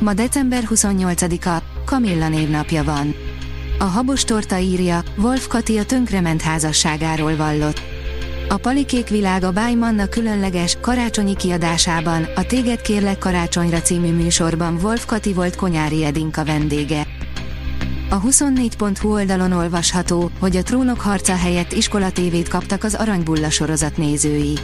Ma december 28-a, Kamilla névnapja van. A habos torta írja, Wolf Kati a tönkrement házasságáról vallott. A Palikék világa Báj Manna különleges, karácsonyi kiadásában, a Téged kérlek karácsonyra című műsorban Wolf Kati volt Konyári Edinka vendége. A 24.hu oldalon olvasható, hogy a trónok harca helyett iskolatévét kaptak az Aranybulla sorozat nézői.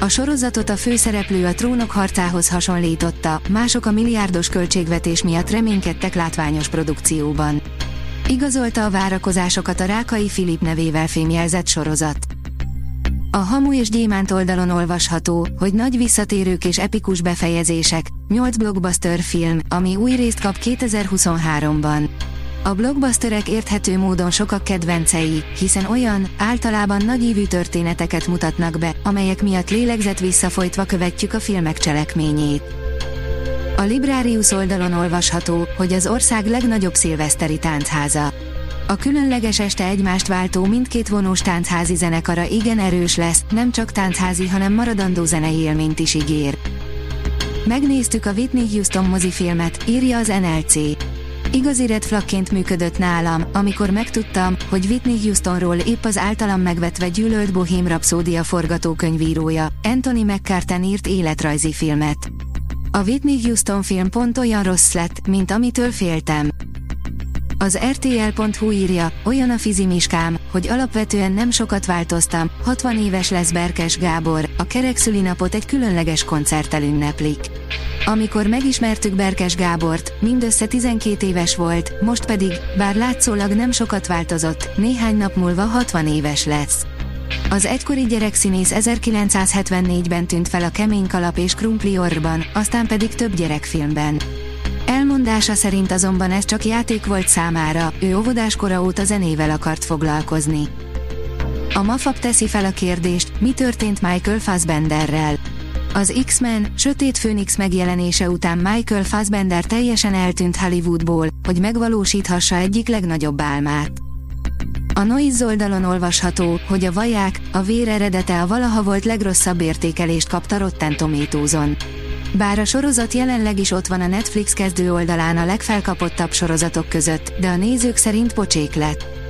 A sorozatot a főszereplő a trónok harcához hasonlította, mások a milliárdos költségvetés miatt reménykedtek látványos produkcióban. Igazolta a várakozásokat a Rákai Filip nevével fémjelzett sorozat. A Hamu és Gyémánt oldalon olvasható, hogy nagy visszatérők és epikus befejezések, 8 blockbuster film, ami új részt kap 2023-ban. A blockbusterek érthető módon sokak kedvencei, hiszen olyan, általában nagyívű történeteket mutatnak be, amelyek miatt lélegzet visszafolytva követjük a filmek cselekményét. A Librarius oldalon olvasható, hogy az ország legnagyobb szilveszteri táncháza. A különleges este egymást váltó mindkét vonós táncházi zenekara igen erős lesz, nem csak táncházi, hanem maradandó zenei élményt is ígér. Megnéztük a Whitney Houston mozifilmet, írja az NLC. Igazi red flagként működött nálam, amikor megtudtam, hogy Whitney Houstonról épp az általam megvetve gyűlölt Bohém Rhapsódia forgatókönyvírója, Anthony McCartan írt életrajzi filmet. A Whitney Houston film pont olyan rossz lett, mint amitől féltem. Az RTL.hu írja, olyan a fizimiskám, hogy alapvetően nem sokat változtam, 60 éves lesz Berkes Gábor, a kerekszülinapot egy különleges koncerttel ünneplik. Amikor megismertük Berkes Gábort, mindössze 12 éves volt, most pedig, bár látszólag nem sokat változott, néhány nap múlva 60 éves lesz. Az egykori gyerekszínész 1974-ben tűnt fel a Kemény Kalap és Krumpli Orrban, aztán pedig több gyerekfilmben. Elmondása szerint azonban ez csak játék volt számára, ő óvodáskora óta zenével akart foglalkozni. A Mafab teszi fel a kérdést, mi történt Michael Fassbenderrel. Az X-Men, Sötét Főnix megjelenése után Michael Fassbender teljesen eltűnt Hollywoodból, hogy megvalósíthassa egyik legnagyobb álmát. A Noise oldalon olvasható, hogy a vaják, a vér eredete a valaha volt legrosszabb értékelést kapta Rotten Tomatoes-on. Bár a sorozat jelenleg is ott van a Netflix kezdő oldalán a legfelkapottabb sorozatok között, de a nézők szerint pocsék lett.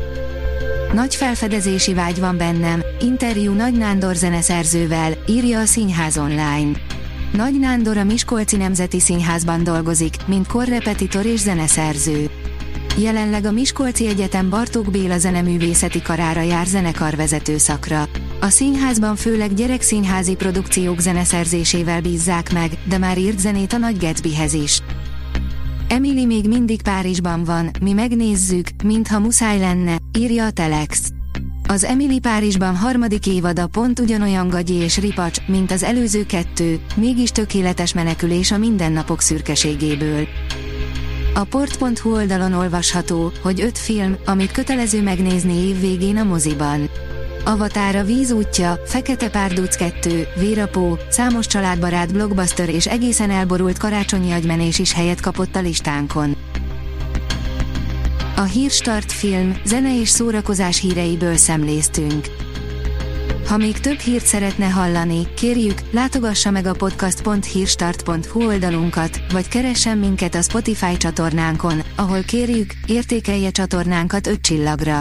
Nagy felfedezési vágy van bennem, interjú Nagy Nándor zeneszerzővel, írja a Színház online. Nagy Nándor a Miskolci Nemzeti Színházban dolgozik, mint korrepetitor és zeneszerző. Jelenleg a Miskolci Egyetem Bartók Béla zeneművészeti karára jár zenekarvezető szakra. A színházban főleg gyerekszínházi produkciók zeneszerzésével bízzák meg, de már írt zenét a Nagy Gatsbyhez is. Emily még mindig Párizsban van, mi megnézzük, mintha muszáj lenne, írja a Telex. Az Emily Párizsban harmadik évada pont ugyanolyan gagyi és ripacs, mint az előző kettő, mégis tökéletes menekülés a mindennapok szürkeségéből. A port.hu oldalon olvasható, hogy öt film, amit kötelező megnézni év végén a moziban. Avatar a víz útja, Fekete párduc 2, Vérapó, számos családbarát blockbuster és egészen elborult karácsonyi agymenés is helyet kapott a listánkon. A Hírstart film, zene és szórakozás híreiből szemléztünk. Ha még több hírt szeretne hallani, kérjük, látogassa meg a podcast.hírstart.hu oldalunkat, vagy keressen minket a Spotify csatornánkon, ahol kérjük, értékelje csatornánkat 5 csillagra.